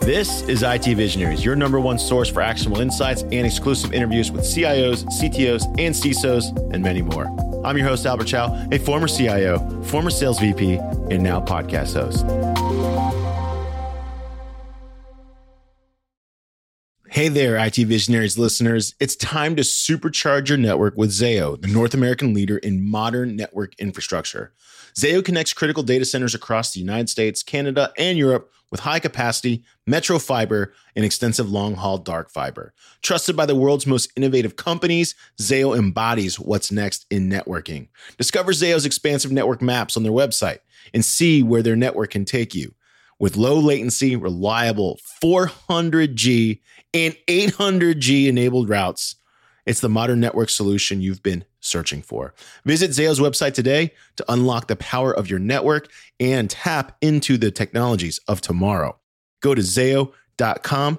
This is IT Visionaries, your number one source for actionable insights and exclusive interviews with CIOs, CTOs, and CISOs, and many more. I'm your host, Albert Chow, a former CIO, former sales VP, and now podcast host. Hey there, IT Visionaries listeners. It's time to supercharge your network with Zayo, the North American leader in modern network infrastructure. Zayo connects critical data centers across the United States, Canada, and Europe with high capacity, metro fiber, and extensive long haul dark fiber. Trusted by the world's most innovative companies, Zayo embodies what's next in networking. Discover Zayo's expansive network maps on their website and see where their network can take you. With low latency, reliable 400G and 800G enabled routes, it's the modern network solution you've been searching for. Visit Zayo's website today to unlock the power of your network and tap into the technologies of tomorrow. Go to zayo.com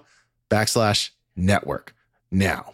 backslash network now.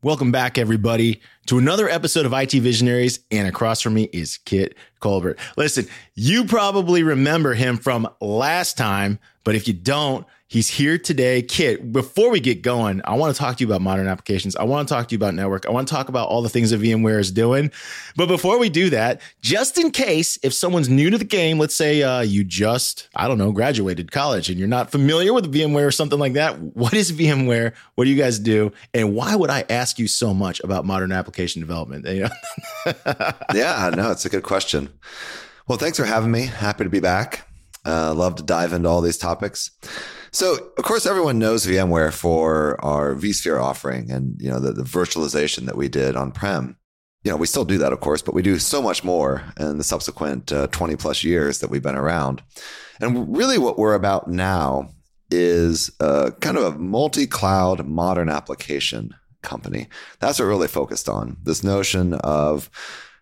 Welcome back, everybody, to another episode of IT Visionaries. And across from me is Kit Colbert. Listen, you probably remember him from last time, but if you don't, He's here today. Kit, before we get going, I want to talk to you about modern applications. I want to talk to you about network. I want to talk about all the things that VMware is doing. But before we do that, just in case if someone's new to the game, let's say uh, you just, I don't know, graduated college and you're not familiar with VMware or something like that, what is VMware? What do you guys do? And why would I ask you so much about modern application development? yeah, no, it's a good question. Well, thanks for having me. Happy to be back. Uh, love to dive into all these topics. So, of course, everyone knows VMware for our vSphere offering and you know the, the virtualization that we did on prem. You know, we still do that, of course, but we do so much more in the subsequent uh, 20 plus years that we've been around. And really, what we're about now is a kind of a multi cloud modern application company. That's what we're really focused on this notion of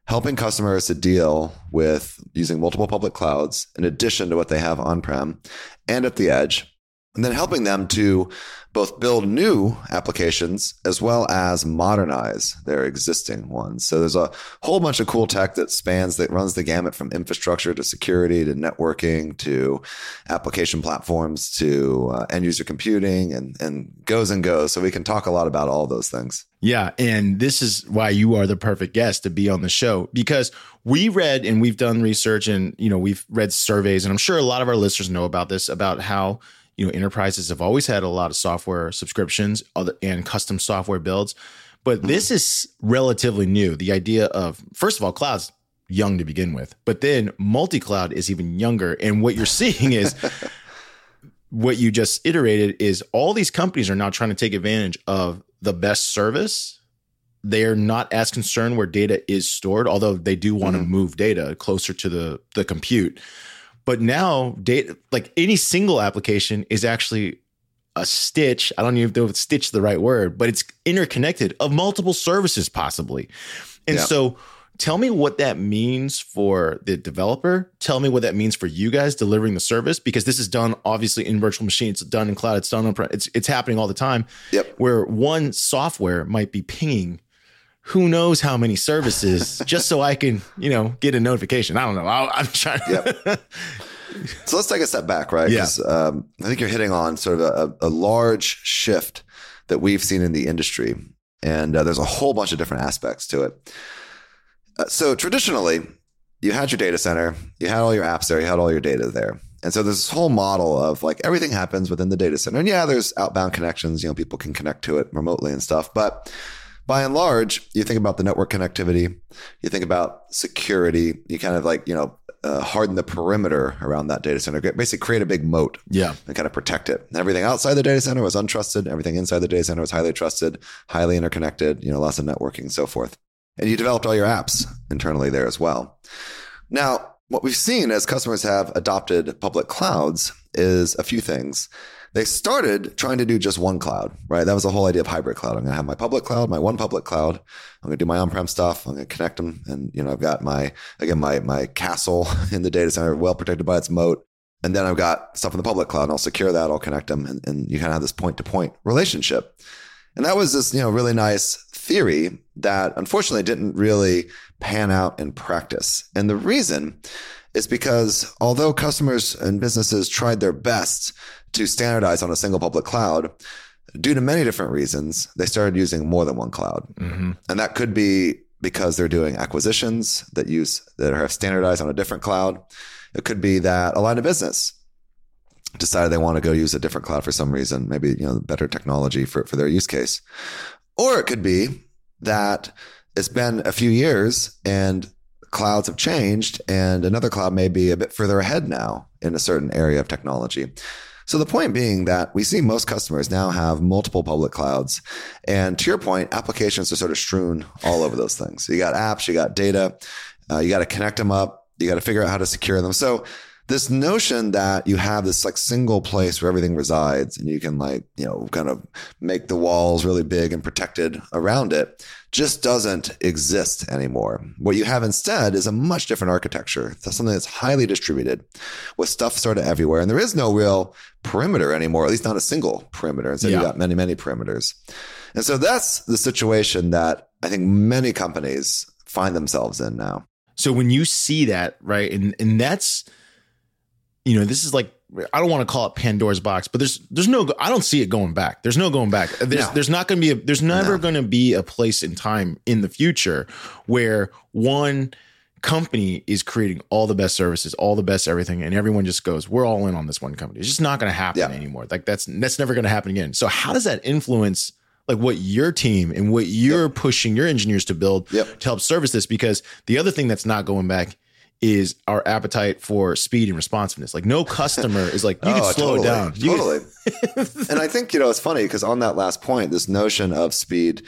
helping customers to deal with using multiple public clouds in addition to what they have on prem and at the edge and then helping them to both build new applications as well as modernize their existing ones. So there's a whole bunch of cool tech that spans that runs the gamut from infrastructure to security to networking to application platforms to uh, end user computing and and goes and goes. So we can talk a lot about all those things. Yeah, and this is why you are the perfect guest to be on the show because we read and we've done research and you know we've read surveys and I'm sure a lot of our listeners know about this about how you know enterprises have always had a lot of software subscriptions and custom software builds but mm-hmm. this is relatively new the idea of first of all clouds young to begin with but then multi-cloud is even younger and what you're seeing is what you just iterated is all these companies are now trying to take advantage of the best service they're not as concerned where data is stored although they do want mm-hmm. to move data closer to the the compute but now, data like any single application is actually a stitch. I don't even know if stitch is the right word, but it's interconnected of multiple services possibly. And yeah. so tell me what that means for the developer. Tell me what that means for you guys delivering the service because this is done obviously in virtual machine. It's done in cloud. It's done on it's it's happening all the time. Yep. Where one software might be pinging who knows how many services just so I can, you know, get a notification. I don't know. i am trying. Yep. so let's take a step back, right? Yeah. Um, I think you're hitting on sort of a, a, large shift that we've seen in the industry, and uh, there's a whole bunch of different aspects to it. Uh, so traditionally, you had your data center, you had all your apps there, you had all your data there. And so there's this whole model of like everything happens within the data center. And yeah, there's outbound connections, you know, people can connect to it remotely and stuff. But by and large, you think about the network connectivity, you think about security, you kind of like, you know, uh, harden the perimeter around that data center, basically create a big moat yeah. and kind of protect it. And everything outside the data center was untrusted. Everything inside the data center was highly trusted, highly interconnected, you know, lots of networking and so forth. And you developed all your apps internally there as well. Now, what we've seen as customers have adopted public clouds is a few things they started trying to do just one cloud, right? That was the whole idea of hybrid cloud. I'm going to have my public cloud, my one public cloud. I'm going to do my on-prem stuff. I'm going to connect them. And, you know, I've got my, again, my, my castle in the data center, well protected by its moat. And then I've got stuff in the public cloud and I'll secure that. I'll connect them. And, and you kind of have this point to point relationship. And that was this, you know, really nice theory that unfortunately didn't really pan out in practice. And the reason is because although customers and businesses tried their best to standardize on a single public cloud, due to many different reasons, they started using more than one cloud. Mm-hmm. And that could be because they're doing acquisitions that use that are standardized on a different cloud. It could be that a line of business decided they want to go use a different cloud for some reason, maybe you know better technology for, for their use case. Or it could be that it's been a few years and clouds have changed and another cloud may be a bit further ahead now in a certain area of technology. So the point being that we see most customers now have multiple public clouds. And to your point, applications are sort of strewn all over those things. You got apps, you got data, uh, you got to connect them up, you got to figure out how to secure them. So this notion that you have this like single place where everything resides and you can like, you know, kind of make the walls really big and protected around it just doesn't exist anymore. What you have instead is a much different architecture. That's something that's highly distributed with stuff sort of everywhere. And there is no real perimeter anymore, at least not a single perimeter. Instead, yeah. you got many, many perimeters. And so that's the situation that I think many companies find themselves in now. So when you see that, right, and and that's you know, this is like I don't want to call it Pandora's box, but there's there's no I don't see it going back. There's no going back. There's no. there's not going to be a there's never no. going to be a place in time in the future where one company is creating all the best services, all the best everything, and everyone just goes, "We're all in on this one company." It's just not going to happen yeah. anymore. Like that's that's never going to happen again. So how does that influence? like what your team and what you're yep. pushing your engineers to build yep. to help service this because the other thing that's not going back is our appetite for speed and responsiveness. Like no customer is like you oh, can slow totally, it down. You totally. and I think you know it's funny because on that last point, this notion of speed,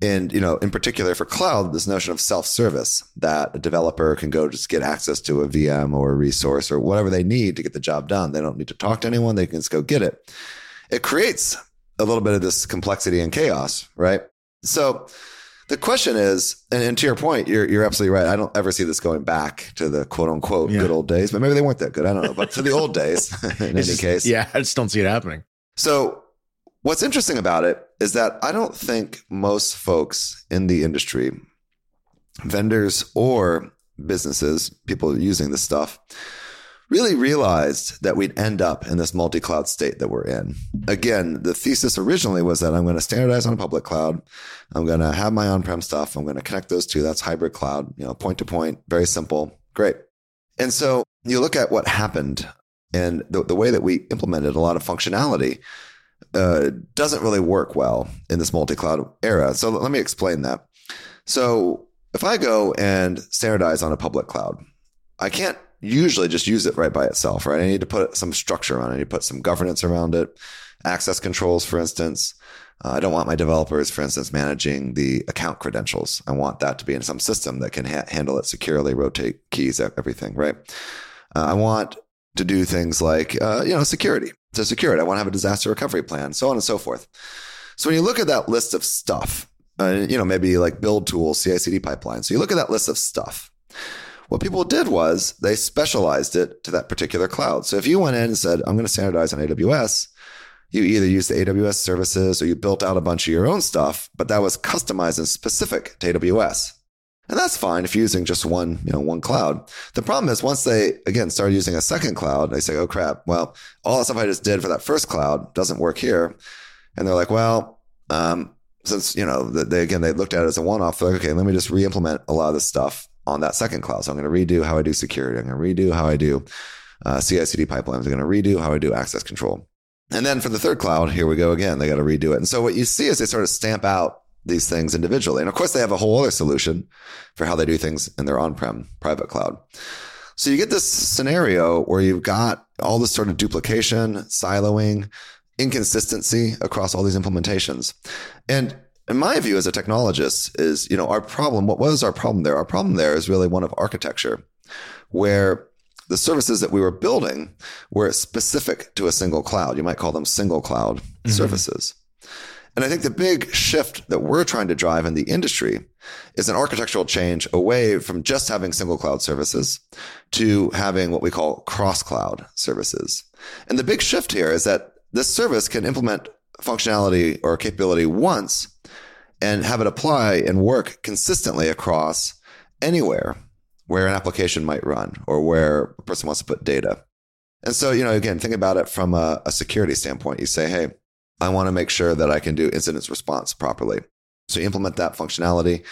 and you know in particular for cloud, this notion of self-service that a developer can go just get access to a VM or a resource or whatever they need to get the job done. They don't need to talk to anyone. They can just go get it. It creates a little bit of this complexity and chaos, right? So the question is, and, and, to your point, you're you're absolutely right. I don't ever see this going back to the quote unquote yeah. good old days, but maybe they weren't that good. I don't know, but to the old days in any case. Yeah, I just don't see it happening. So what's interesting about it is that I don't think most folks in the industry, vendors or businesses, people using this stuff, really realized that we'd end up in this multi cloud state that we're in. Again, the thesis originally was that I'm going to standardize on a public cloud. I'm going to have my on prem stuff. I'm going to connect those two. That's hybrid cloud, you know, point to point, very simple. Great. And so you look at what happened and the, the way that we implemented a lot of functionality uh, doesn't really work well in this multi cloud era. So let me explain that. So if I go and standardize on a public cloud, I can't usually just use it right by itself, right? I need to put some structure on it. I need to put some governance around it, access controls, for instance. Uh, I don't want my developers, for instance, managing the account credentials. I want that to be in some system that can ha- handle it securely, rotate keys, everything, right? Uh, I want to do things like, uh, you know, security to secure it. I want to have a disaster recovery plan, so on and so forth. So when you look at that list of stuff, uh, you know, maybe like build tools, CI CD pipeline. So you look at that list of stuff. What people did was they specialized it to that particular cloud. So if you went in and said, I'm going to standardize on AWS, you either use the AWS services or you built out a bunch of your own stuff, but that was customized and specific to AWS. And that's fine if you're using just one, you know, one cloud. The problem is once they again start using a second cloud, they say, "Oh crap! Well, all the stuff I just did for that first cloud doesn't work here." And they're like, "Well, um, since you know they again they looked at it as a one-off, they're like, okay, let me just re-implement a lot of this stuff on that second cloud. So I'm going to redo how I do security. I'm going to redo how I do uh, CI/CD pipelines. I'm going to redo how I do access control. And then for the third cloud, here we go again. They got to redo it. And so what you see is they sort of stamp out these things individually. And of course, they have a whole other solution for how they do things in their on-prem private cloud. So you get this scenario where you've got all this sort of duplication, siloing, inconsistency across all these implementations. And in my view as a technologist is you know our problem what was our problem there? Our problem there is really one of architecture where the services that we were building were specific to a single cloud. You might call them single cloud mm-hmm. services. And i think the big shift that we're trying to drive in the industry is an architectural change away from just having single cloud services to having what we call cross cloud services. And the big shift here is that this service can implement functionality or capability once and have it apply and work consistently across anywhere where an application might run or where a person wants to put data. And so, you know, again, think about it from a, a security standpoint. You say, hey, I want to make sure that I can do incident response properly. So you implement that functionality.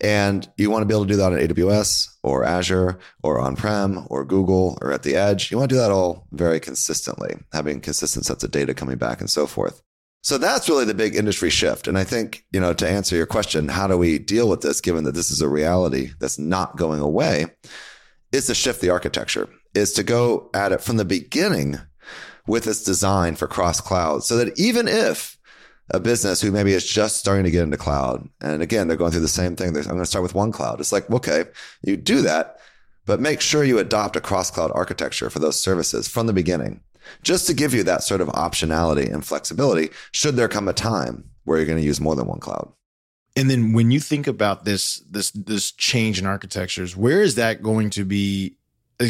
And you want to be able to do that on AWS or Azure or on prem or Google or at the edge. You want to do that all very consistently, having consistent sets of data coming back and so forth. So that's really the big industry shift. And I think, you know, to answer your question, how do we deal with this given that this is a reality that's not going away? Is to shift the architecture, is to go at it from the beginning with this design for cross cloud so that even if a business who maybe is just starting to get into cloud, and again, they're going through the same thing, I'm going to start with one cloud. It's like, okay, you do that, but make sure you adopt a cross cloud architecture for those services from the beginning, just to give you that sort of optionality and flexibility should there come a time where you're going to use more than one cloud. And then when you think about this this this change in architectures, where is that going to be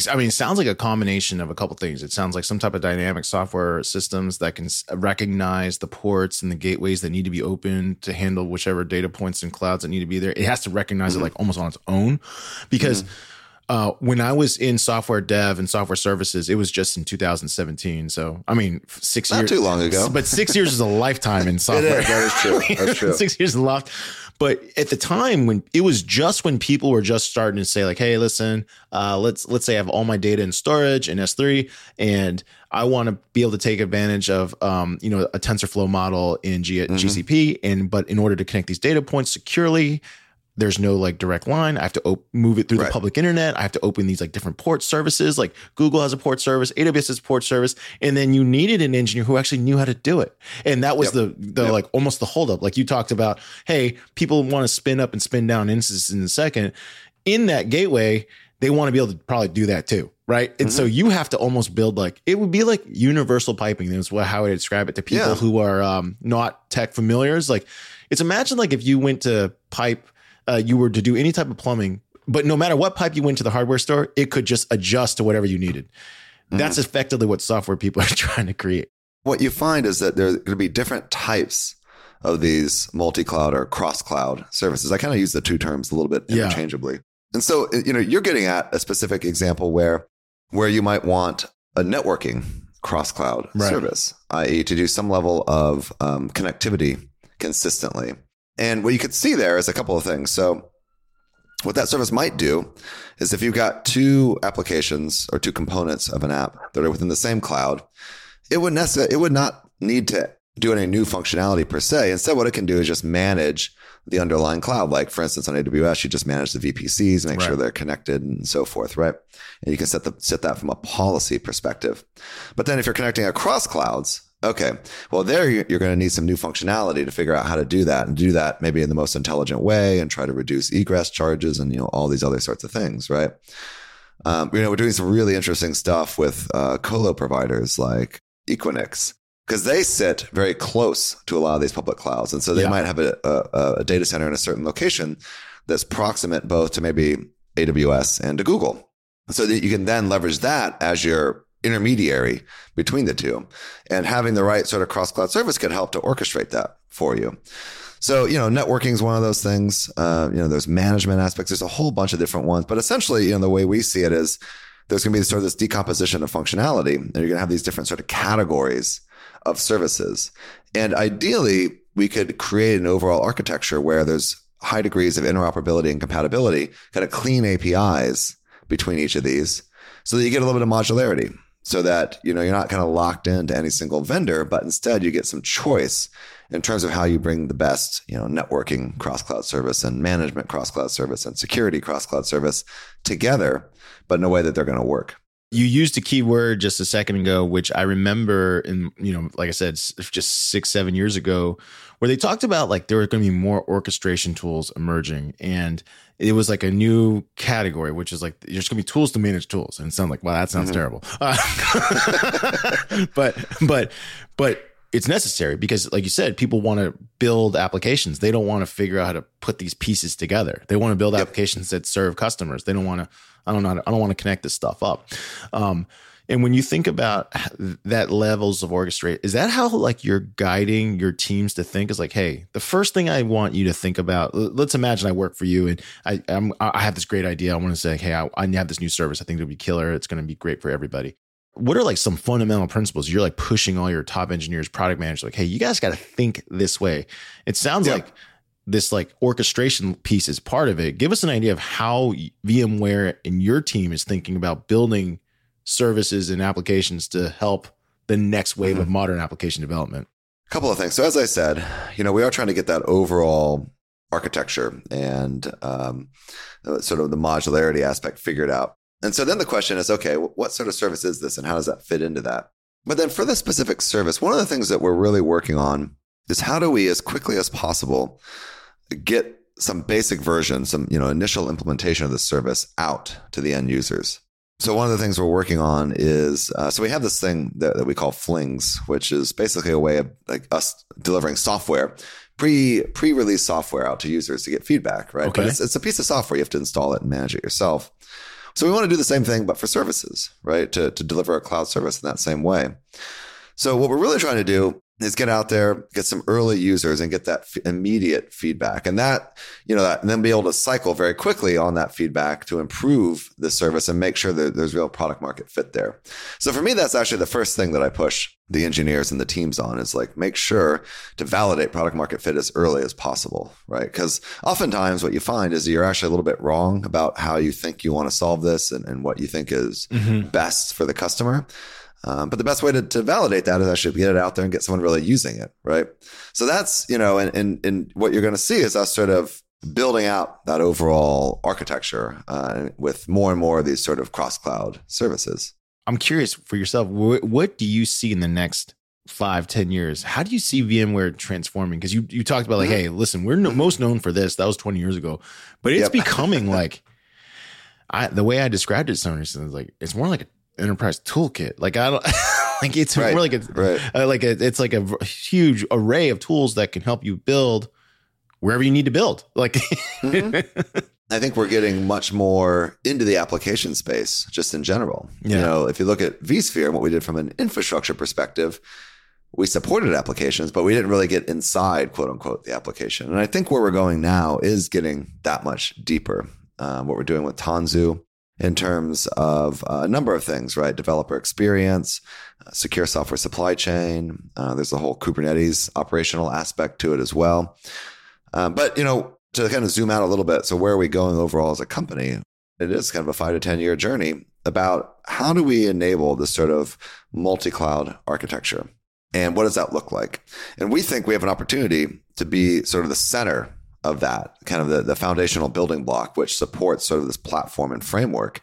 I mean, it sounds like a combination of a couple things. It sounds like some type of dynamic software systems that can recognize the ports and the gateways that need to be open to handle whichever data points and clouds that need to be there. It has to recognize mm-hmm. it like almost on its own because. Mm-hmm. Uh, when I was in software dev and software services, it was just in 2017. So, I mean, six Not years. too long ago. But six years is a lifetime in software. Is. That is true. That's true. six years is a lot. But at the time when it was just when people were just starting to say like, "Hey, listen, uh, let's let's say I have all my data in storage in S3, and I want to be able to take advantage of um, you know a TensorFlow model in G- mm-hmm. GCP, and but in order to connect these data points securely, there's no like direct line. I have to op- move it through right. the public internet. I have to open these like different port services. Like Google has a port service, AWS has a port service, and then you needed an engineer who actually knew how to do it. And that was yep. the the yep. like almost the holdup. Like you talked about, hey, people want to spin up and spin down instances in a second. In that gateway, they want to be able to probably do that too, right? And mm-hmm. so you have to almost build like it would be like universal piping. That's how I would describe it to people yeah. who are um, not tech familiars. Like it's imagine like if you went to pipe uh, you were to do any type of plumbing, but no matter what pipe you went to the hardware store, it could just adjust to whatever you needed. Mm-hmm. That's effectively what software people are trying to create. What you find is that there are going to be different types of these multi cloud or cross cloud services. I kind of use the two terms a little bit interchangeably. Yeah. And so, you know, you're getting at a specific example where where you might want a networking cross cloud right. service, i.e., to do some level of um, connectivity consistently. And what you could see there is a couple of things. So, what that service might do is if you've got two applications or two components of an app that are within the same cloud, it would necessarily it would not need to do any new functionality per se. Instead, what it can do is just manage the underlying cloud. Like for instance, on AWS, you just manage the VPCs, make right. sure they're connected and so forth, right? And you can set the set that from a policy perspective. But then if you're connecting across clouds, Okay. Well, there you're going to need some new functionality to figure out how to do that and do that maybe in the most intelligent way and try to reduce egress charges and, you know, all these other sorts of things, right? Um, you know, we're doing some really interesting stuff with uh, colo providers like Equinix because they sit very close to a lot of these public clouds. And so they yeah. might have a, a, a data center in a certain location that's proximate both to maybe AWS and to Google. So that you can then leverage that as your intermediary between the two. And having the right sort of cross cloud service can help to orchestrate that for you. So, you know, networking is one of those things. Uh, you know, there's management aspects. There's a whole bunch of different ones. But essentially, you know, the way we see it is there's going to be sort of this decomposition of functionality. And you're going to have these different sort of categories of services. And ideally, we could create an overall architecture where there's high degrees of interoperability and compatibility, kind of clean APIs between each of these so that you get a little bit of modularity so that you know you're not kind of locked into any single vendor but instead you get some choice in terms of how you bring the best you know networking cross cloud service and management cross cloud service and security cross cloud service together but in a way that they're going to work. You used a keyword just a second ago which i remember in you know like i said just six seven years ago where they talked about like there were going to be more orchestration tools emerging and it was like a new category, which is like there's gonna be tools to manage tools, and it sounds like wow, that sounds mm-hmm. terrible. Uh, but but but it's necessary because, like you said, people want to build applications. They don't want to figure out how to put these pieces together. They want to build yep. applications that serve customers. They don't want to. I don't know. I don't want to connect this stuff up. Um, And when you think about that levels of orchestrate, is that how like you're guiding your teams to think? Is like, hey, the first thing I want you to think about. Let's imagine I work for you, and I I'm, i have this great idea. I want to say, hey, I, I have this new service. I think it'll be killer. It's going to be great for everybody. What are like some fundamental principles you're like pushing all your top engineers, product managers, like, hey, you guys got to think this way. It sounds yeah. like this like orchestration piece is part of it. Give us an idea of how VMware and your team is thinking about building services and applications to help the next wave mm-hmm. of modern application development? A couple of things. So, as I said, you know, we are trying to get that overall architecture and um, sort of the modularity aspect figured out. And so then the question is, okay, what sort of service is this, and how does that fit into that? But then for the specific service, one of the things that we're really working on is how do we, as quickly as possible, get some basic version, some you know initial implementation of the service out to the end users. So one of the things we're working on is uh, so we have this thing that, that, we call flings, which is basically a way of like us delivering software, pre pre release software out to users to get feedback, right? Okay. But it's, it's a piece of software you have to install it and manage it yourself. So we want to do the same thing, but for services, right? To to deliver a cloud service in that same way. So what we're really trying to do is get out there, get some early users and get that f- immediate feedback. And that, you know, that, and then be able to cycle very quickly on that feedback to improve the service and make sure that there's real product market fit there. So for me, that's actually the first thing that I push the engineers and the teams on is like make sure to validate product market fit as early as possible, right? Because oftentimes what you find is you're actually a little bit wrong about how you think you want to solve this and, and what you think is mm-hmm. best for the customer. Um, but the best way to, to validate that is actually get it out there and get someone really using it, right? So that's, you know, and, and, and what you're going to see is us sort of building out that overall architecture uh, with more and more of these sort of cross cloud services. I'm curious for yourself, what, what do you see in the next five, ten years? How do you see VMware transforming? Because you, you talked about like, mm-hmm. hey, listen, we're no, most known for this. That was 20 years ago, but it's yep. becoming like, I, the way I described it, some is like, it's more like a enterprise toolkit. Like I don't like it's right, more like a right. uh, like a, it's like a huge array of tools that can help you build wherever you need to build. Like mm-hmm. I think we're getting much more into the application space just in general. Yeah. You know, if you look at vSphere and what we did from an infrastructure perspective, we supported applications, but we didn't really get inside, quote unquote, the application. And I think where we're going now is getting that much deeper. Um, what we're doing with Tanzu, in terms of a number of things, right? Developer experience, uh, secure software supply chain. Uh, there's a whole Kubernetes operational aspect to it as well. Um, but, you know, to kind of zoom out a little bit, so where are we going overall as a company? It is kind of a five to 10 year journey about how do we enable this sort of multi cloud architecture? And what does that look like? And we think we have an opportunity to be sort of the center of that kind of the, the foundational building block, which supports sort of this platform and framework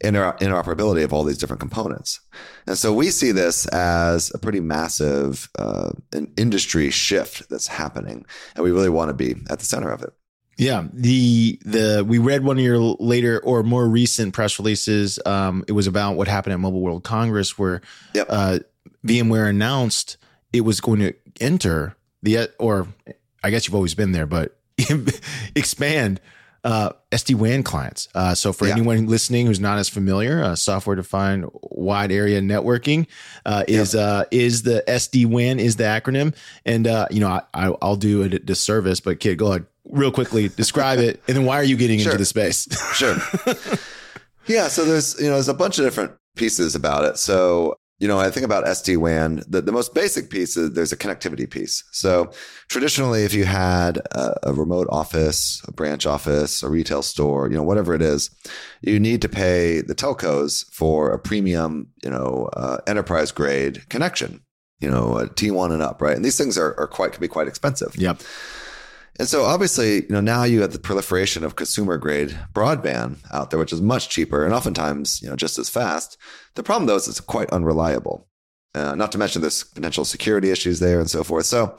inter- interoperability of all these different components. And so we see this as a pretty massive uh, an industry shift that's happening, and we really want to be at the center of it. Yeah, the the we read one of your later or more recent press releases. Um, it was about what happened at Mobile World Congress, where yep. uh, VMware announced it was going to enter the or I guess you've always been there, but expand uh, SD WAN clients. Uh, so for yeah. anyone listening who's not as familiar, uh, software defined wide area networking uh, is yeah. Uh, is the SD WAN is the acronym. And uh, you know I, will do a disservice, but Kit, go ahead real quickly describe it, and then why are you getting sure. into the space? sure. Yeah, so there's you know there's a bunch of different pieces about it. So you know, I think about SD WAN, the, the most basic piece is there's a connectivity piece. So traditionally, if you had a, a, remote office, a branch office, a retail store, you know, whatever it is, you need to pay the telcos for a premium, you know, uh, enterprise grade connection, you know, a T1 and up, right? And these things are, are quite, can be quite expensive. Yep. And so obviously, you know, now you have the proliferation of consumer grade broadband out there, which is much cheaper and oftentimes, you know, just as fast. The problem though is it's quite unreliable. Uh, not to mention there's potential security issues there and so forth. So,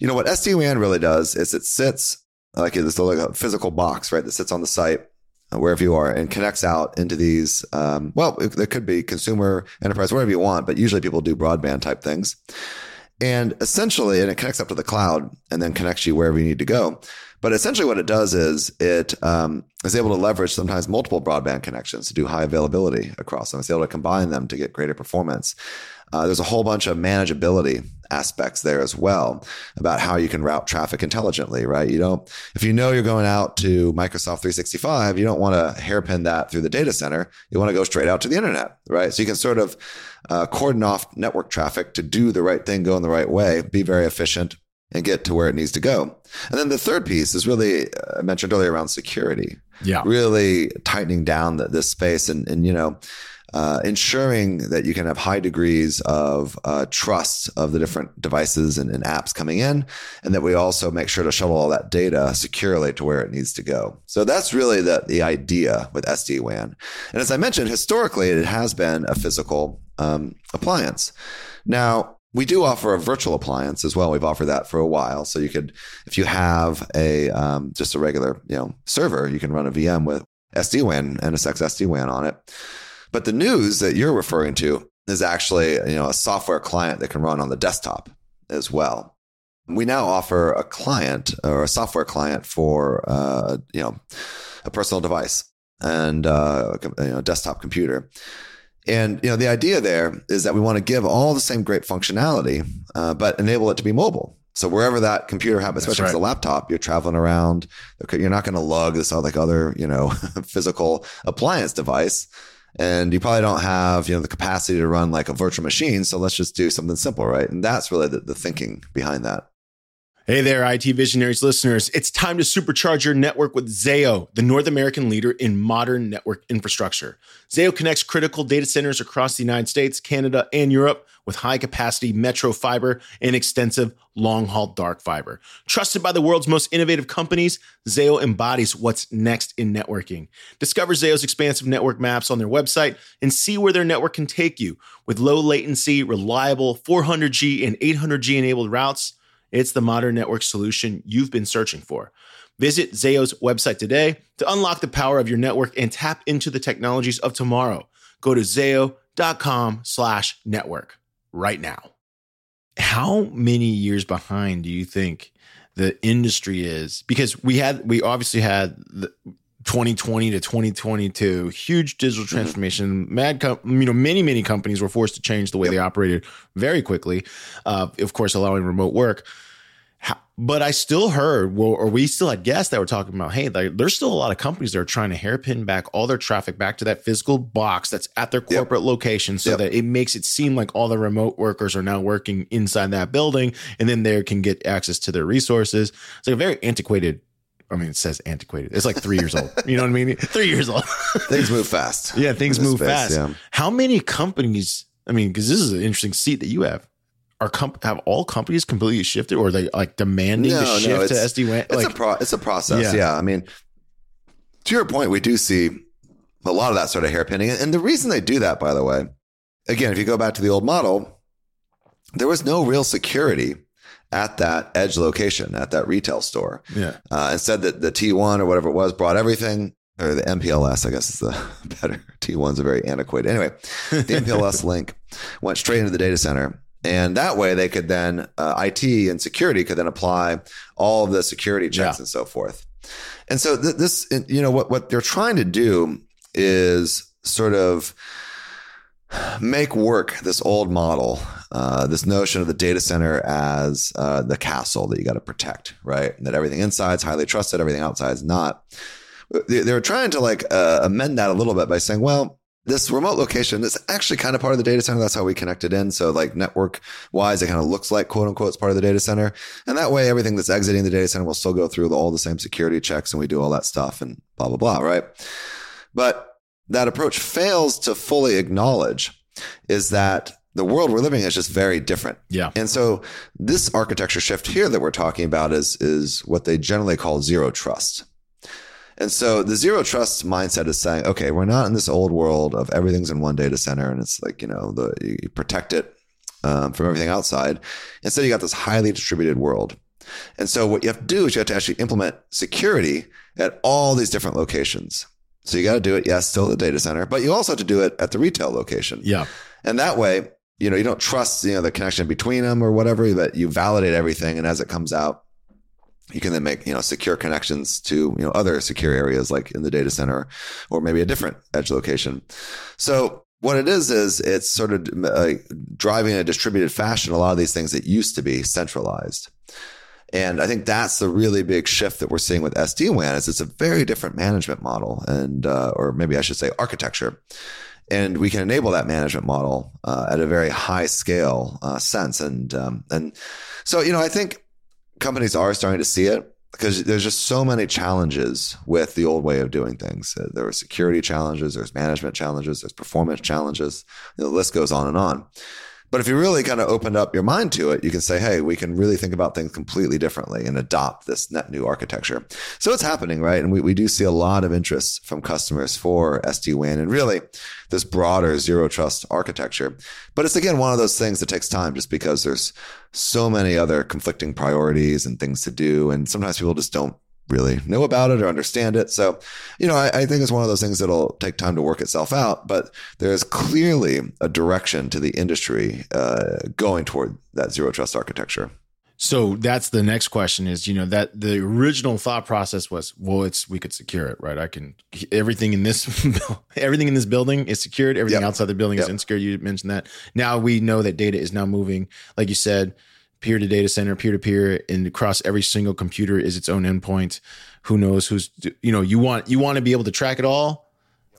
you know, what SD-WAN really does is it sits like it's a physical box, right? That sits on the site uh, wherever you are and connects out into these, um, well, it could be consumer, enterprise, whatever you want, but usually people do broadband type things. And essentially, and it connects up to the cloud and then connects you wherever you need to go. But essentially, what it does is it um, is able to leverage sometimes multiple broadband connections to do high availability across them. It's able to combine them to get greater performance. Uh, there's a whole bunch of manageability aspects there as well about how you can route traffic intelligently, right? You don't, if you know you're going out to Microsoft 365, you don't want to hairpin that through the data center. You want to go straight out to the internet, right? So you can sort of uh, cordon off network traffic to do the right thing, go in the right way, be very efficient, and get to where it needs to go. And then the third piece is really, uh, I mentioned earlier around security. Yeah. Really tightening down the, this space and, and, you know, uh, ensuring that you can have high degrees of uh, trust of the different devices and, and, apps coming in, and that we also make sure to shuttle all that data securely to where it needs to go. So that's really the, the idea with SD WAN. And as I mentioned, historically, it has been a physical um, appliance. Now, we do offer a virtual appliance as well. We've offered that for a while. So you could, if you have a um, just a regular you know server, you can run a VM with SD WAN, NSX SD WAN on it. But the news that you're referring to is actually, you know, a software client that can run on the desktop as well. We now offer a client or a software client for, uh, you know, a personal device and uh, a you know, desktop computer. And you know, the idea there is that we want to give all the same great functionality, uh, but enable it to be mobile. So wherever that computer happens, especially right. if it's a laptop, you're traveling around. You're not going to lug this like other, you know, physical appliance device and you probably don't have you know the capacity to run like a virtual machine so let's just do something simple right and that's really the, the thinking behind that Hey there, IT Visionaries listeners. It's time to supercharge your network with Zayo, the North American leader in modern network infrastructure. Zayo connects critical data centers across the United States, Canada, and Europe with high capacity metro fiber and extensive long haul dark fiber. Trusted by the world's most innovative companies, Zayo embodies what's next in networking. Discover Zayo's expansive network maps on their website and see where their network can take you with low latency, reliable 400G and 800G enabled routes it's the modern network solution you've been searching for. Visit Zayo's website today to unlock the power of your network and tap into the technologies of tomorrow. Go to zayo.com slash network right now. How many years behind do you think the industry is? Because we had, we obviously had the, 2020 to 2022, huge digital mm-hmm. transformation. Mm-hmm. Mad, com- you know, many many companies were forced to change the way yep. they operated very quickly. Uh, of course, allowing remote work. But I still heard, well, or we still had guests that were talking about, hey, like, there's still a lot of companies that are trying to hairpin back all their traffic back to that physical box that's at their corporate yep. location, so yep. that it makes it seem like all the remote workers are now working inside that building, and then they can get access to their resources. It's like a very antiquated I mean, it says antiquated. It's like three years old. You know what I mean? Three years old. things move fast. Yeah, things move space, fast. Yeah. How many companies? I mean, because this is an interesting seat that you have. Are comp- have all companies completely shifted, or are they like demanding no, to shift no, to SD WAN? It's like, a pro- it's a process. Yeah. yeah, I mean, to your point, we do see a lot of that sort of hairpinning, and the reason they do that, by the way, again, if you go back to the old model, there was no real security at that edge location, at that retail store. Yeah. Uh, instead, that the T1 or whatever it was brought everything, or the MPLS, I guess is the better. T1's a very antiquated. Anyway, the MPLS link went straight into the data center. And that way they could then, uh, IT and security could then apply all of the security checks yeah. and so forth. And so th- this, you know, what, what they're trying to do is sort of make work this old model, uh, this notion of the data center as uh, the castle that you got to protect, right? And that everything inside is highly trusted, everything outside is not. They're trying to like uh, amend that a little bit by saying, well, this remote location is actually kind of part of the data center. That's how we connect it in. So like network wise, it kind of looks like quote unquote it's part of the data center. And that way, everything that's exiting the data center will still go through all the same security checks and we do all that stuff and blah, blah, blah. Right. But that approach fails to fully acknowledge is that the world we're living in is just very different. Yeah. And so this architecture shift here that we're talking about is is what they generally call zero trust. And so the zero trust mindset is saying, okay, we're not in this old world of everything's in one data center and it's like, you know, the you protect it um, from everything outside. Instead, you got this highly distributed world. And so what you have to do is you have to actually implement security at all these different locations. So you got to do it, yes, still at the data center, but you also have to do it at the retail location. Yeah. And that way, you know, you don't trust, you know, the connection between them or whatever, but you validate everything. And as it comes out, you can then make you know secure connections to you know other secure areas like in the data center or maybe a different edge location. So what it is is it's sort of uh, driving in a distributed fashion a lot of these things that used to be centralized. And I think that's the really big shift that we're seeing with SD WAN is it's a very different management model and uh, or maybe I should say architecture. And we can enable that management model uh, at a very high scale uh, sense. And um, and so you know I think companies are starting to see it because there's just so many challenges with the old way of doing things. Uh, there are security challenges, there's management challenges, there's performance challenges. The list goes on and on. But if you really kind of opened up your mind to it, you can say, hey, we can really think about things completely differently and adopt this net new architecture. So it's happening, right? And we, we do see a lot of interest from customers for SD WAN and really this broader zero trust architecture. But it's again one of those things that takes time just because there's so many other conflicting priorities and things to do. And sometimes people just don't really know about it or understand it. So, you know, I, I, think it's one of those things that'll take time to work itself out, but there's clearly a direction to the industry uh, going toward that zero trust architecture. So that's the next question is, you know, that the original thought process was, well, it's, we could secure it, right? I can, everything in this, everything in this building is secured. Everything yep. outside the building yep. is insecure. You mentioned that. Now we know that data is now moving, like you said, peer to data center, peer to peer, and across every single computer is its own endpoint. Who knows who's you know you want you want to be able to track it all.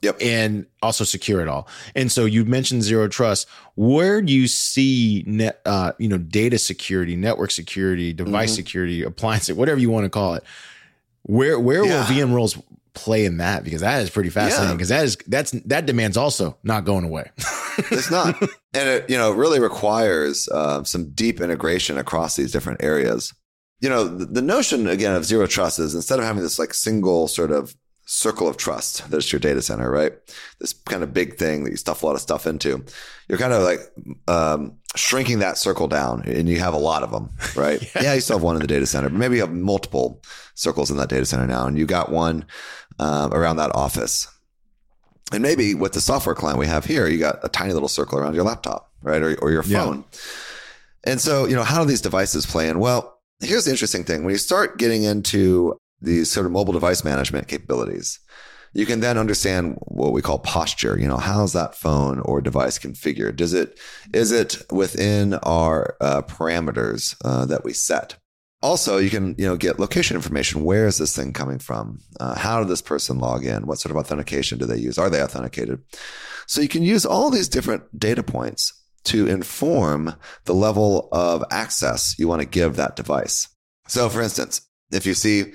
Yep. And also secure it all. And so you mentioned zero trust. Where do you see net, uh, you know, data security, network security, device mm-hmm. security, appliance, whatever you want to call it? Where where yeah. will VMworlds play in that because that is pretty fascinating because yeah. that is that's that demands also not going away. it's not, and it you know really requires uh, some deep integration across these different areas. You know, the, the notion again of zero trust is instead of having this like single sort of circle of trust that's your data center, right? This kind of big thing that you stuff a lot of stuff into. You're kind of like um, shrinking that circle down, and you have a lot of them, right? yeah. yeah. you still have one in the data center, but maybe you have multiple circles in that data center now, and you got one um, around that office. And maybe with the software client we have here, you got a tiny little circle around your laptop, right? Or, or your phone. Yeah. And so, you know, how do these devices play in? Well, here's the interesting thing. When you start getting into these sort of mobile device management capabilities, you can then understand what we call posture. You know, how's that phone or device configured? Does it is it within our uh, parameters uh, that we set? Also, you can you know get location information. Where is this thing coming from? Uh, how did this person log in? What sort of authentication do they use? Are they authenticated? So you can use all these different data points to inform the level of access you want to give that device. So, for instance, if you see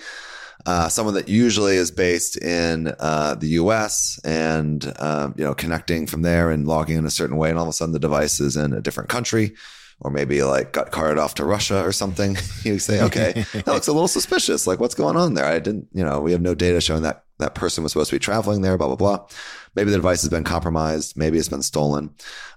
uh, someone that usually is based in uh, the U.S. and um, you know connecting from there and logging in a certain way, and all of a sudden the device is in a different country, or maybe like got carted off to Russia or something. you say, okay, that looks a little suspicious. Like, what's going on there? I didn't, you know, we have no data showing that that person was supposed to be traveling there. Blah blah blah. Maybe the device has been compromised. Maybe it's been stolen.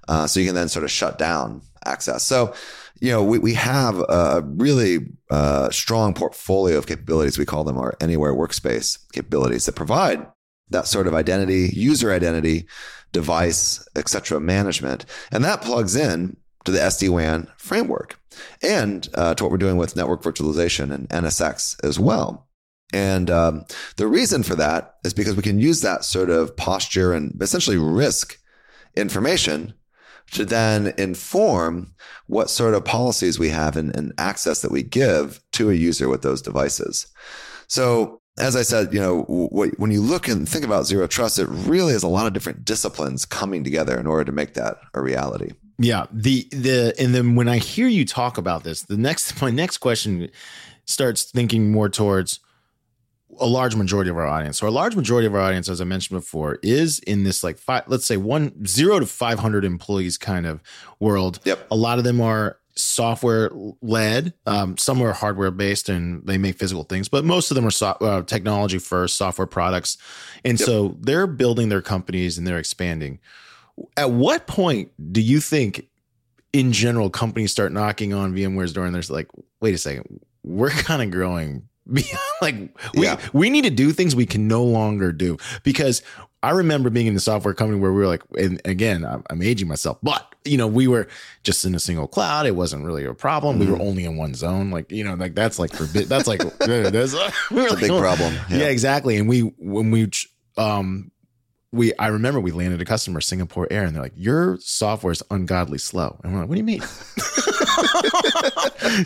Uh, so you can then sort of shut down access. So you know, we, we have a really uh, strong portfolio of capabilities. We call them our anywhere workspace capabilities that provide that sort of identity, user identity, device, etc. management. And that plugs in to the SD-WAN framework and uh, to what we're doing with network virtualization and NSX as well. And um, the reason for that is because we can use that sort of posture and essentially risk information to then inform what sort of policies we have and, and access that we give to a user with those devices. So as I said, you know, when you look and think about zero trust, it really is a lot of different disciplines coming together in order to make that a reality. Yeah. The the and then when I hear you talk about this, the next my next question starts thinking more towards a large majority of our audience. So a large majority of our audience, as I mentioned before, is in this like five, let's say one zero to five hundred employees kind of world. Yep. A lot of them are software led. Um, some are hardware based and they make physical things, but most of them are so, uh, technology first, software products, and yep. so they're building their companies and they're expanding. At what point do you think, in general, companies start knocking on VMware's door and there's like, wait a second, we're kind of growing like we Yeah. we need to do things we can no longer do because I remember being in the software company where we were like, and again, I'm, I'm aging myself, but you know, we were just in a single cloud. It wasn't really a problem. We Mm-hmm. were only in one zone. Like, you know, like that's like forbid. That's like, that's we were a like, big oh. problem. Yeah. exactly. And we, when we, um, we, I remember we landed a customer, Singapore Air, and they're like, "Your software is ungodly slow." And we're like, "What do you mean?"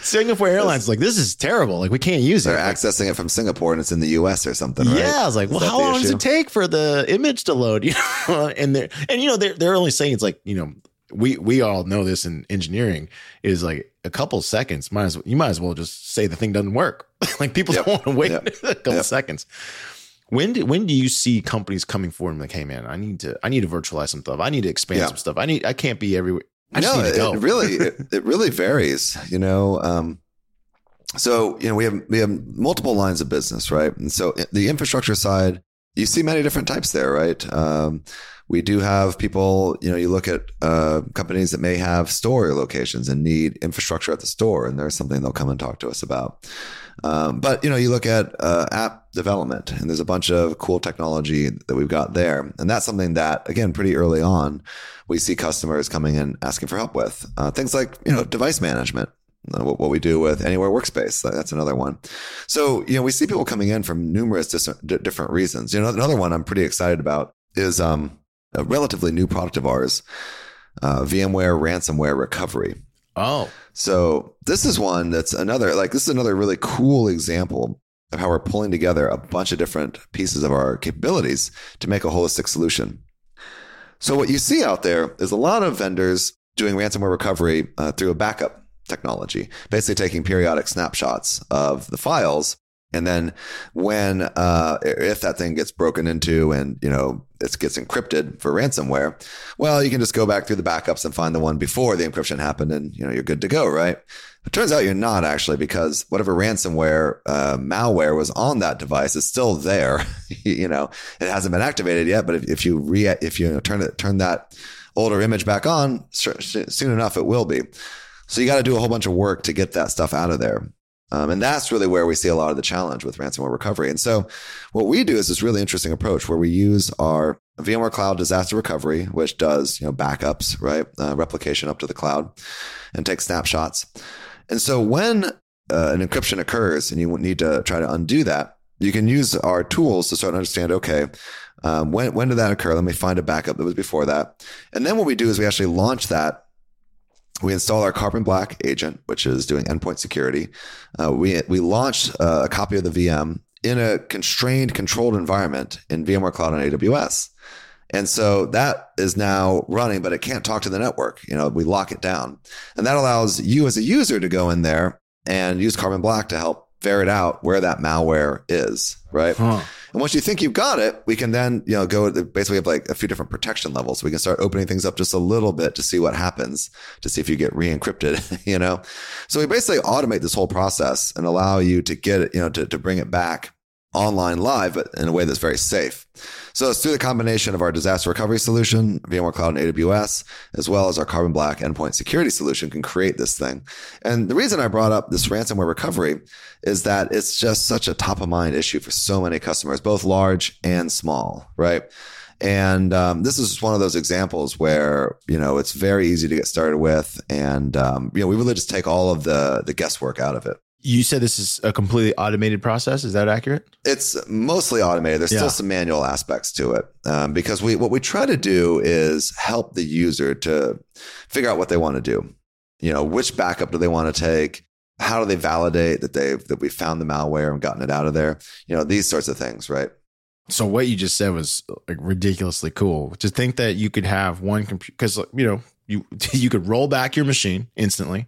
Singapore Airlines is like, "This is terrible. Like, we can't use it." They're accessing it from Singapore and it's in the US or something, right? yeah, I was like, Is well, how long does it take for the image to load? You know, and they're and you know they're they're only saying it's like you know we we all know this in engineering is like a couple seconds. Might as you might as well just say the thing doesn't work. like people Yep. don't want to wait Yep. a couple Yep. seconds. When do when do you see companies coming forward and like, hey man, I need to I need to virtualize some stuff. I need to expand Yeah. some stuff. I need I can't be everywhere. I no, need to go. it really, it, it really varies. You know, um, so you know we have we have multiple lines of business, right? And so the infrastructure side, you see many different types there, right? Um, we do have people. You know, you look at uh, companies that may have store locations and need infrastructure at the store, and there's something they'll come and talk to us about. Um, but you know, you look at uh, app development, and there's a bunch of cool technology that we've got there, and that's something that, again, pretty early on, we see customers coming in asking for help with uh, things like you know device management. uh, What, what we do with Anywhere Workspace, that's another one. So you know, we see people coming in from numerous dis- di- different reasons. You know, another one I'm pretty excited about is um, a relatively new product of ours, uh, VMware ransomware recovery. oh, So this is one that's another like this is another really cool example of how we're pulling together a bunch of different pieces of our capabilities to make a holistic solution. So what you see out there is a lot of vendors doing ransomware recovery uh, through a backup technology, basically taking periodic snapshots of the files. And then when, uh, if that thing gets broken into and, you know, it gets encrypted for ransomware, well, you can just go back through the backups and find the one before the encryption happened and, you know, you're good to go, right? It turns out you're not actually because whatever ransomware, uh, malware was on that device is still there. you know, it hasn't been activated yet, but if, if you re, if you turn it, turn that older image back on, soon enough, it will be. So you got to do a whole bunch of work to get that stuff out of there. Um, and that's really where we see a lot of the challenge with ransomware recovery. And so what we do is this really interesting approach where we use our VMware Cloud Disaster Recovery, which does, you know, backups, right? Uh, replication up to the cloud and takes snapshots. And so when uh, an encryption occurs and you need to try to undo that, you can use our tools to start to understand, okay, um, when, when did that occur? Let me find a backup that was before that. And then what we do is we actually launch that we install our Carbon Black agent, which is doing endpoint security. Uh, we we launched uh, a copy of the VM in a constrained, controlled environment in VMware Cloud on AWS, and so that is now running, but it can't talk to the network. You know, we lock it down, and that allows you as a user to go in there and use Carbon Black to help ferret out where that malware is. Right. huh. And once you think you've got it, we can then, you know, go basically have like a few different protection levels. We can start opening things up just a little bit to see what happens, to see if you get re-encrypted, you know? So we basically automate this whole process and allow you to get it, you know, to, to bring it back online live, but in a way that's very safe. So it's through the combination of our disaster recovery solution, VMware Cloud and AWS, as well as our Carbon Black endpoint security solution can create this thing. And the reason I brought up this ransomware recovery is that it's just such a top of mind issue for so many customers, both large and small, right? And um, this is just one of those examples where you know it's very easy to get started with, and um, you know we really just take all of the the guesswork out of it. You said this is a completely automated process. Is that accurate? It's mostly automated. There's Yeah. still some manual aspects to it um, because we what we try to do is help the user to figure out what they want to do. You know, which backup do they want to take? How do they validate that they that we found the malware and gotten it out of there? You know, these sorts of things, right? So what you just said was like ridiculously cool. To think that you could have one computer, because you know you you could roll back your machine instantly,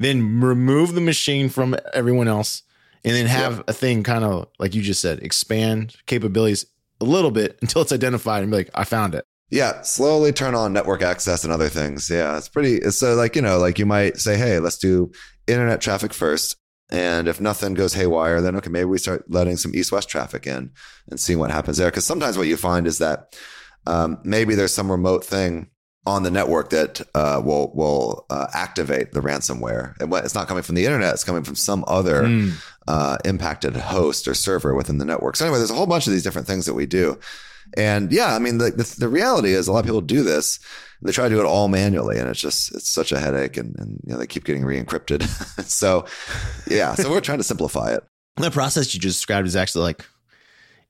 then remove the machine from everyone else, and then have a thing kind of like you just said, expand capabilities a little bit until it's identified and be like, I found it. Yeah, slowly turn on network access and other things. Yeah, it's pretty. So like you know, like you might say, hey, let's do internet traffic first, and if nothing goes haywire, then okay, maybe we start letting some east-west traffic in and seeing what happens there. Because sometimes what you find is that um, maybe there's some remote thing on the network that uh, will will uh, activate the ransomware, and it's not coming from the internet; it's coming from some other Mm. uh, impacted host or server within the network. So anyway, there's a whole bunch of these different things that we do. And yeah, I mean, the, the, the reality is a lot of people do this. They try to do it all manually, and it's just it's such a headache, and, and you know they keep getting re-encrypted. so yeah, so we're trying to simplify it. The process you just described is actually like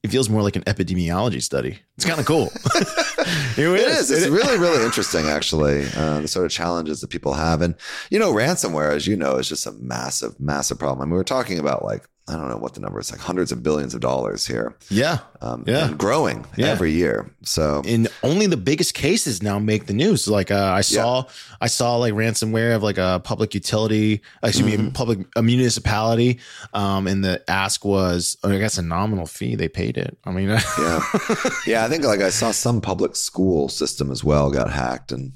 it feels more like an epidemiology study. It's kind of cool. it, it is. It's really, really interesting, actually, uh, the sort of challenges that people have. And, you know, ransomware, as you know, is just a massive, massive problem. I mean, we are talking about like I don't know what the number is, like hundreds of billions of dollars here. Yeah. Um, yeah. And growing yeah. every year. So, and only the biggest cases now make the news. Like, uh, I saw, yeah. I saw like ransomware of like a public utility, excuse mm-hmm. me, public, a municipality. Um, and the ask was, oh, I guess a nominal fee. They paid it. I mean, yeah. Yeah. I think like I saw some public school system as well got hacked and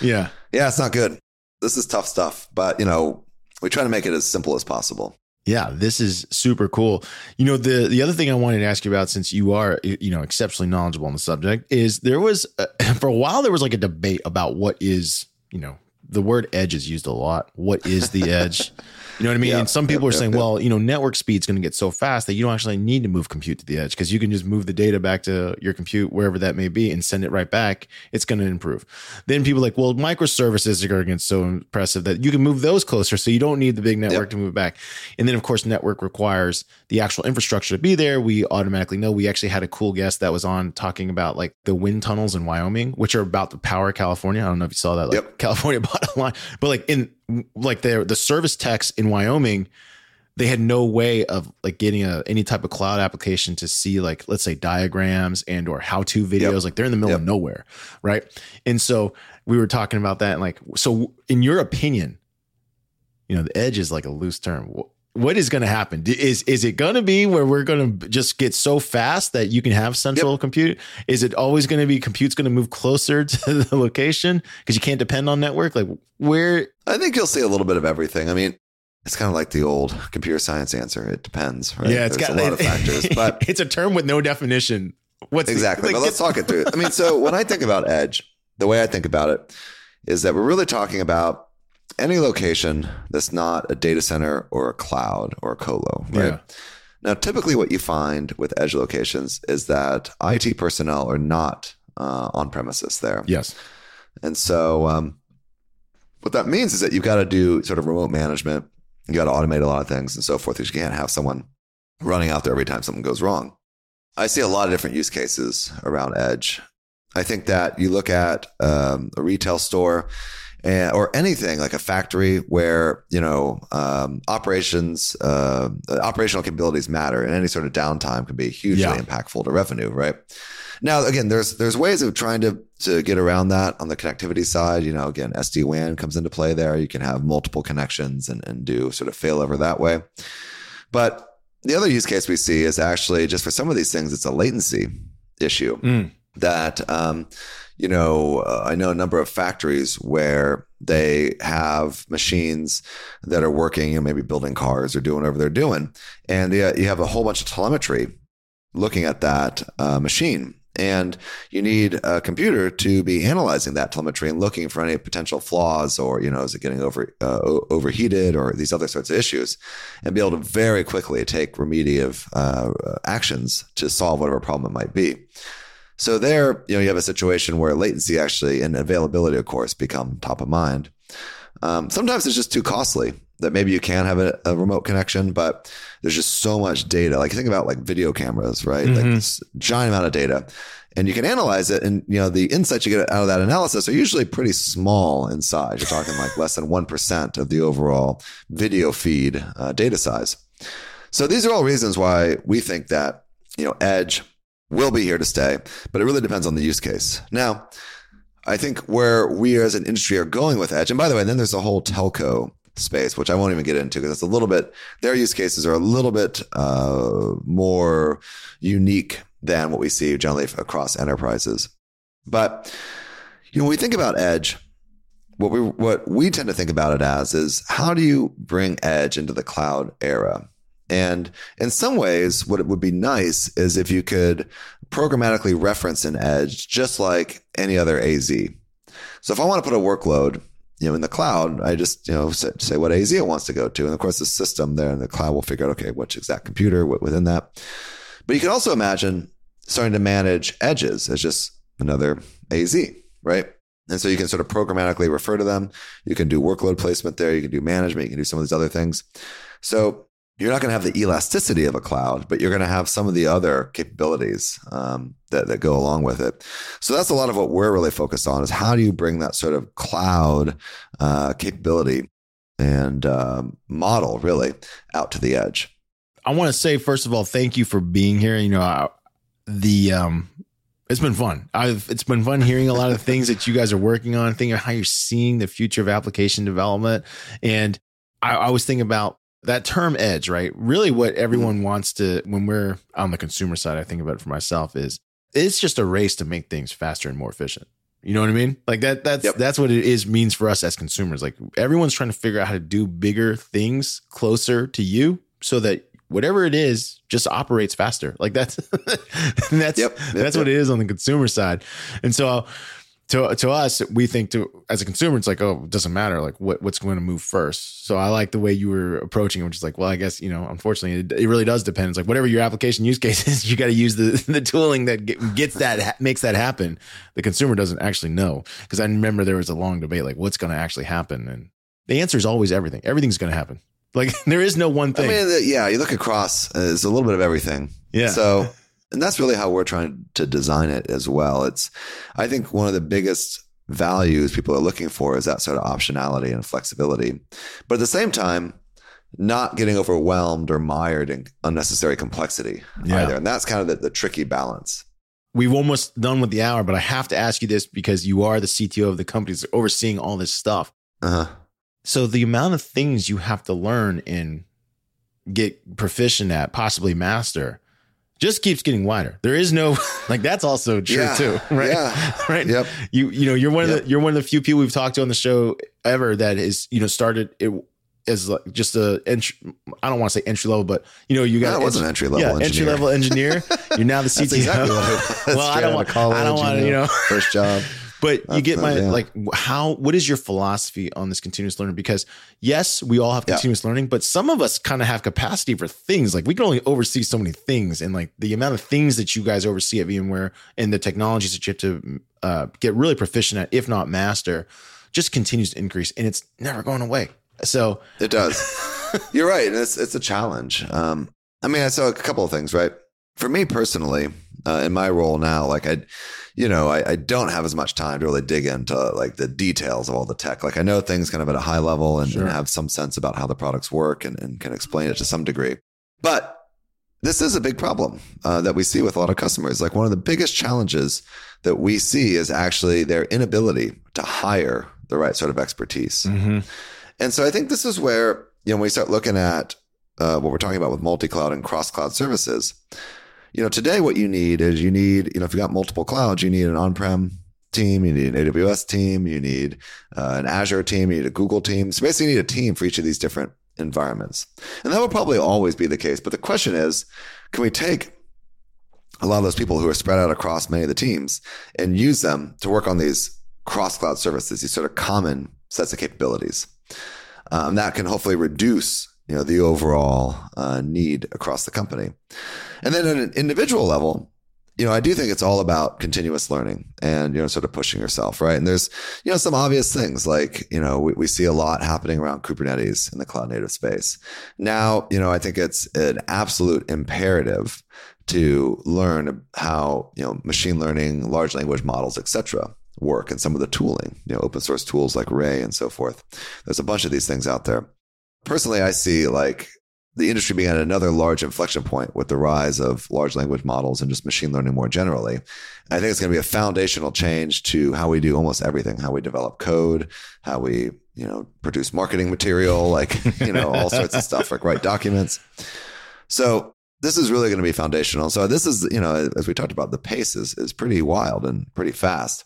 yeah. Yeah. It's not good. This is tough stuff, but you know, we try to make it as simple as possible. Yeah, this is super cool. You know, the the other thing I wanted to ask you about, since you are you know exceptionally knowledgeable on the subject, is there was uh, a, for a while there was like a debate about what is you know the word edge is used a lot. What is the edge? You know what I mean? Yeah, and some people yeah, are saying, yeah, well, you know, network speed's going to get so fast that you don't actually need to move compute to the edge because you can just move the data back to your compute wherever that may be and send it right back. It's going to improve. Then people are like, well, microservices are going to get so impressive that you can move those closer, so you don't need the big network yep. to move it back. And then, of course, network requires the actual infrastructure to be there. We automatically know. We actually had a cool guest that was on talking about like the wind tunnels in Wyoming, which are about to power California. I don't know if you saw that, like yep. California bottom line, but like in like the the service techs in Wyoming, they had no way of like getting a any type of cloud application to see like let's say diagrams and or how to videos. Yep. Like they're in the middle yep. of nowhere, right? And so we were talking about that. And like, so in your opinion, you know, the edge is like a loose term. What is going to happen? Is is it going to be where we're going to just get so fast that you can have central yep. compute? Is it always going to be compute's going to move closer to the location because you can't depend on network? Like where? I think you'll see a little bit of everything. I mean, it's kind of like the old computer science answer. It depends, right? Yeah, it's There's got a lot of factors, but it's a term with no definition. What's exactly? The, like, but let's talk it through. I mean, so when I think about edge, the way I think about it is that we're really talking about any location that's not a data center or a cloud or a colo, right? Yeah. Now, typically, what you find with edge locations is that IT personnel are not uh, on premises there. Yes. And so, um, what that means is that you've got to do sort of remote management. You got to automate a lot of things and so forth. You can't have someone running out there every time something goes wrong. I see a lot of different use cases around edge. I think that you look at um, a retail store and, or anything like a factory where you know um, operations uh, operational capabilities matter and any sort of downtime can be hugely yeah. impactful to revenue right now again there's there's ways of trying to to get around that on the connectivity side you know again sd-wan comes into play there you can have multiple connections and, and do sort of failover that way but the other use case we see is actually just for some of these things it's a latency issue mm. that um, you know, uh, I know a number of factories where they have machines that are working, you know, maybe building cars or doing whatever they're doing. And you have a whole bunch of telemetry looking at that uh, machine. And you need a computer to be analyzing that telemetry and looking for any potential flaws or, you know, is it getting over uh, overheated or these other sorts of issues and be able to very quickly take remediative uh, actions to solve whatever problem it might be. So there, you know, you have a situation where latency actually and availability, of course, become top of mind. Um, sometimes it's just too costly that maybe you can have a, a, remote connection, but there's just so much data. Like think about like video cameras, right? Mm-hmm. Like this giant amount of data. And you can analyze it, and you know the insights you get out of that analysis are usually pretty small in size. You're talking like less than one percent of the overall video feed uh, data size. So these are all reasons why we think that you know edge will be here to stay, but it really depends on the use case. Now, I think where we as an industry are going with Edge, and by the way, then there's a whole telco space, which I won't even get into because it's a little bit, their use cases are a little bit uh, more unique than what we see generally across enterprises. But, you know, when we think about Edge, what we what we tend to think about it as is how do you bring edge into the cloud era and in some ways, what it would be nice is if you could programmatically reference an edge just like any other AZ. So if I want to put a workload you know, in the cloud, I just, you know, say, say, what AZ it wants to go to. And of course, the system there in the cloud will figure out, okay, which exact computer within that. But you can also imagine starting to manage edges as just another AZ, right? And so you can sort of programmatically refer to them. You can do workload placement there. You can do management. You can do some of these other things. So you're not going to have the elasticity of a cloud, but you're going to have some of the other capabilities um, that, that go along with it. So that's a lot of what we're really focused on is how do you bring that sort of cloud uh, capability and um, model really out to the edge. I want to say first of all, thank you for being here. You know, I, the um, it's been fun. I've it's been fun hearing a lot of things that you guys are working on, thinking how you're seeing the future of application development, and I, I was thinking about that term edge, right? Really, what mm-hmm. everyone wants to, when we're on the consumer side, I think about it for myself is it's just a race to make things faster and more efficient. You know what I mean? Like that, that's, yep. that's what it is means for us as consumers. Like everyone's trying to figure out how to do bigger things closer to you so that whatever it is just operates faster. Like that's, that's, yep, yep, that's what it is on the consumer side. And so, to to us, we think to as a consumer, it's like, oh, it doesn't matter. Like what what's going to move first. So I like the way you were approaching it, which is like, well, I guess you know, unfortunately, it, it really does depend. It's like whatever your application use case is, you got to use the the tooling that gets that makes that happen. The consumer doesn't actually know because I remember there was a long debate like what's going to actually happen, and the answer is always everything. Everything's going to happen. Like there is no one thing. I mean, yeah, you look across, uh, it's a little bit of everything. Yeah. So and that's really how we're trying to design it as well. It's, I think, one of the biggest values people are looking for is that sort of optionality and flexibility. But at the same time, not getting overwhelmed or mired in unnecessary complexity yeah. either. And that's kind of the, the tricky balance. We've almost done with the hour, but I have to ask you this because you are the CTO of the companies overseeing all this stuff. Uh-huh. So the amount of things you have to learn and get proficient at, possibly master, just keeps getting wider. There is no like that's also true yeah, too, right? Yeah. right. Yep. You you know you're one yep. of the you're one of the few people we've talked to on the show ever that is you know started it as like just a entry. I don't want to say entry level, but you know you got no, was an entry level yeah, engineer. entry level engineer. You're now the CTO. exactly well, I don't want to call. I don't want to you know first job. But you get my yeah. like how what is your philosophy on this continuous learning? Because yes, we all have continuous yeah. learning, but some of us kind of have capacity for things. Like we can only oversee so many things, and like the amount of things that you guys oversee at VMware and the technologies that you have to uh, get really proficient at, if not master, just continues to increase, and it's never going away. So it does. You're right, and it's it's a challenge. Um, I mean, I saw a couple of things. Right, for me personally, uh, in my role now, like I you know, I, I, don't have as much time to really dig into like the details of all the tech. Like I know things kind of at a high level and, sure. and have some sense about how the products work and, and, can explain it to some degree. But this is a big problem uh, that we see with a lot of customers. Like one of the biggest challenges that we see is actually their inability to hire the right sort of expertise. Mm-hmm. And so I think this is where, you know, when we start looking at uh, what we're talking about with multi cloud and cross cloud services, you know, today what you need is you need, you know, if you got multiple clouds, you need an on-prem team, you need an AWS team, you need uh, an Azure team, you need a Google team. So basically, you need a team for each of these different environments. And that will probably always be the case. But the question is, can we take a lot of those people who are spread out across many of the teams and use them to work on these cross cloud services, these sort of common sets of capabilities? Um, that can hopefully reduce you know the overall uh, need across the company. And then at an individual level, you know, I do think it's all about continuous learning and, you know, sort of pushing yourself, right? And there's, you know, some obvious things like, you know, we, we see a lot happening around Kubernetes in the cloud native space. Now, you know, I think it's an absolute imperative to learn how, you know, machine learning, large language models, et cetera, work and some of the tooling, you know, open source tools like Ray and so forth. There's a bunch of these things out there. Personally, I see like the industry being at another large inflection point with the rise of large language models and just machine learning more generally. I think it's going to be a foundational change to how we do almost everything, how we develop code, how we, you know, produce marketing material, like, you know, all sorts of stuff, like write documents. So this is really going to be foundational. So this is, you know, as we talked about, the pace is, is pretty wild and pretty fast,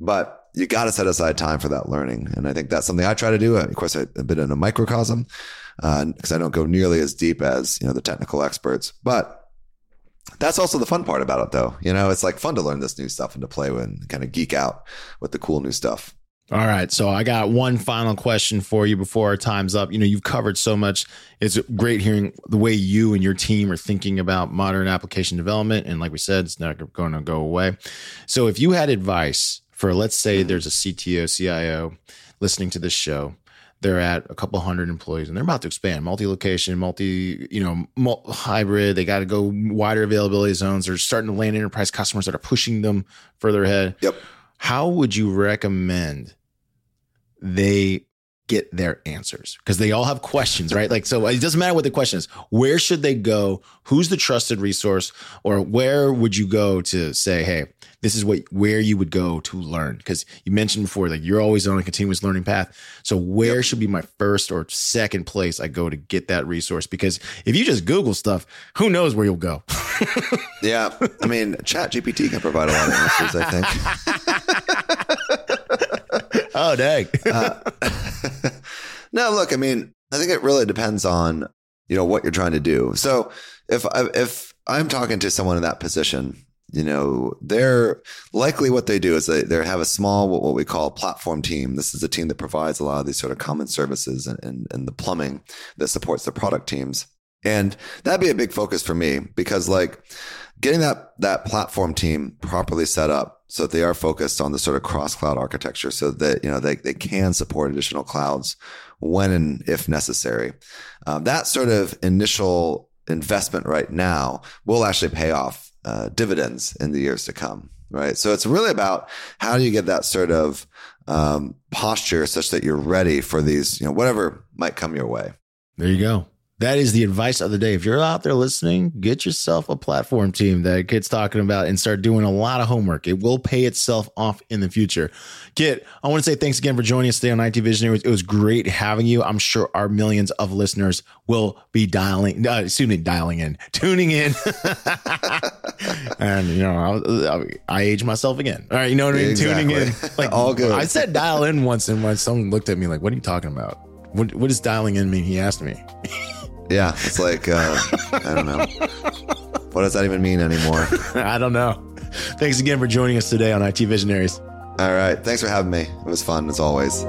but you got to set aside time for that learning. And I think that's something I try to do. Of course, I've been in a microcosm because uh, I don't go nearly as deep as you know the technical experts. But that's also the fun part about it, though. You know, it's like fun to learn this new stuff and to play with and kind of geek out with the cool new stuff. All right. So I got one final question for you before our time's up. You know, you've covered so much. It's great hearing the way you and your team are thinking about modern application development. And like we said, it's not going to go away. So if you had advice for, let's say mm-hmm. there's a CTO, CIO listening to this show, they're at a couple hundred employees and they're about to expand multi-location multi you know hybrid they got to go wider availability zones they're starting to land enterprise customers that are pushing them further ahead yep how would you recommend they get their answers because they all have questions, right? like, so it doesn't matter what the question is. Where should they go? Who's the trusted resource? Or where would you go to say, hey, this is what where you would go to learn? Because you mentioned before, like you're always on a continuous learning path. So where yep. should be my first or second place I go to get that resource? Because if you just Google stuff, who knows where you'll go? yeah. I mean, Chat GPT can provide a lot of answers, I think. oh, dang. uh, no, look, I mean, I think it really depends on, you know, what you're trying to do. So if if I'm talking to someone in that position, you know, they're likely what they do is they, they have a small, what, what we call platform team. This is a team that provides a lot of these sort of common services and, and, and the plumbing that supports the product teams. And that'd be a big focus for me because like getting that, that platform team properly set up so they are focused on the sort of cross cloud architecture so that, you know, they, they can support additional clouds when and if necessary. Um, that sort of initial investment right now will actually pay off uh, dividends in the years to come. Right. So it's really about how do you get that sort of um, posture such that you're ready for these, you know, whatever might come your way. There you go. That is the advice of the day. If you're out there listening, get yourself a platform team that Kit's talking about and start doing a lot of homework. It will pay itself off in the future. Kit, I want to say thanks again for joining us today on IT Visionary. It was great having you. I'm sure our millions of listeners will be dialing, uh, excuse me, dialing in, tuning in. and, you know, I, I, age myself again. All right. You know what I mean? Exactly. Tuning in. Like, all good. I said dial in once and when someone looked at me like, what are you talking about? What, what does dialing in mean? He asked me. Yeah, it's like uh, I don't know. What does that even mean anymore? I don't know. Thanks again for joining us today on IT Visionaries. All right. Thanks for having me. It was fun as always.